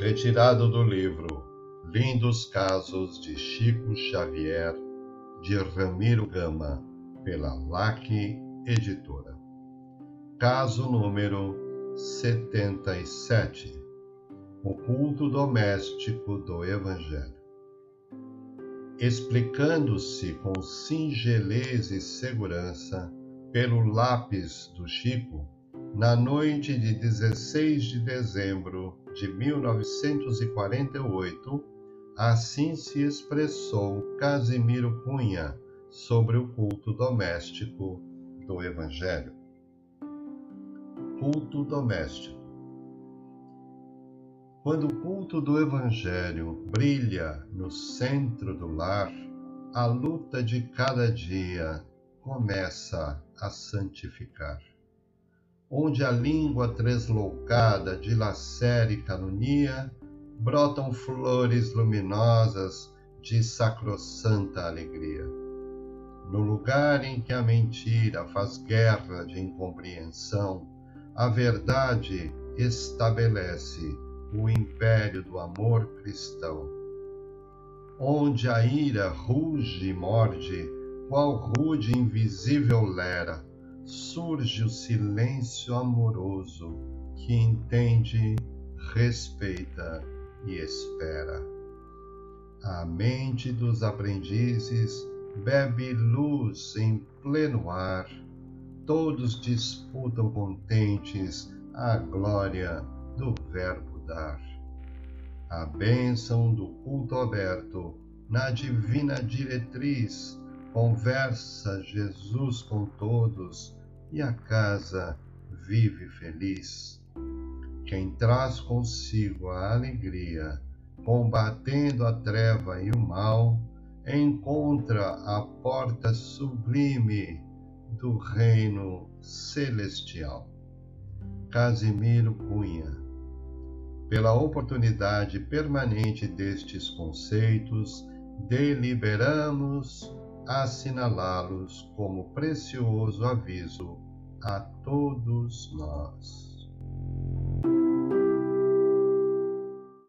Retirado do livro Lindos Casos de Chico Xavier, de Ramiro Gama, pela LAC Editora. Caso número 77 O culto doméstico do Evangelho. Explicando-se com singeleza e segurança pelo lápis do Chico, na noite de 16 de dezembro de 1948, assim se expressou Casimiro Cunha sobre o culto doméstico do Evangelho. Culto doméstico. Quando o culto do Evangelho brilha no centro do lar, a luta de cada dia começa a santificar onde a língua tresloucada dilacera e calunia, brotam flores luminosas de sacrossanta alegria. No lugar em que a mentira faz guerra de incompreensão, a verdade estabelece o império do amor cristão. Onde a ira ruge e morde, qual rude invisível lera, surge o silêncio amoroso que entende, respeita e espera. A mente dos aprendizes bebe luz em pleno ar, todos disputam contentes a glória do Verbo dar. A bênção do culto aberto na divina diretriz conversa Jesus com todos e a casa vive feliz. Quem traz consigo a alegria, combatendo a treva e o mal, encontra a porta sublime do reino celestial. Casimiro Cunha. Pela oportunidade permanente destes conceitos, deliberamos assinalá-los como precioso aviso a todos nós.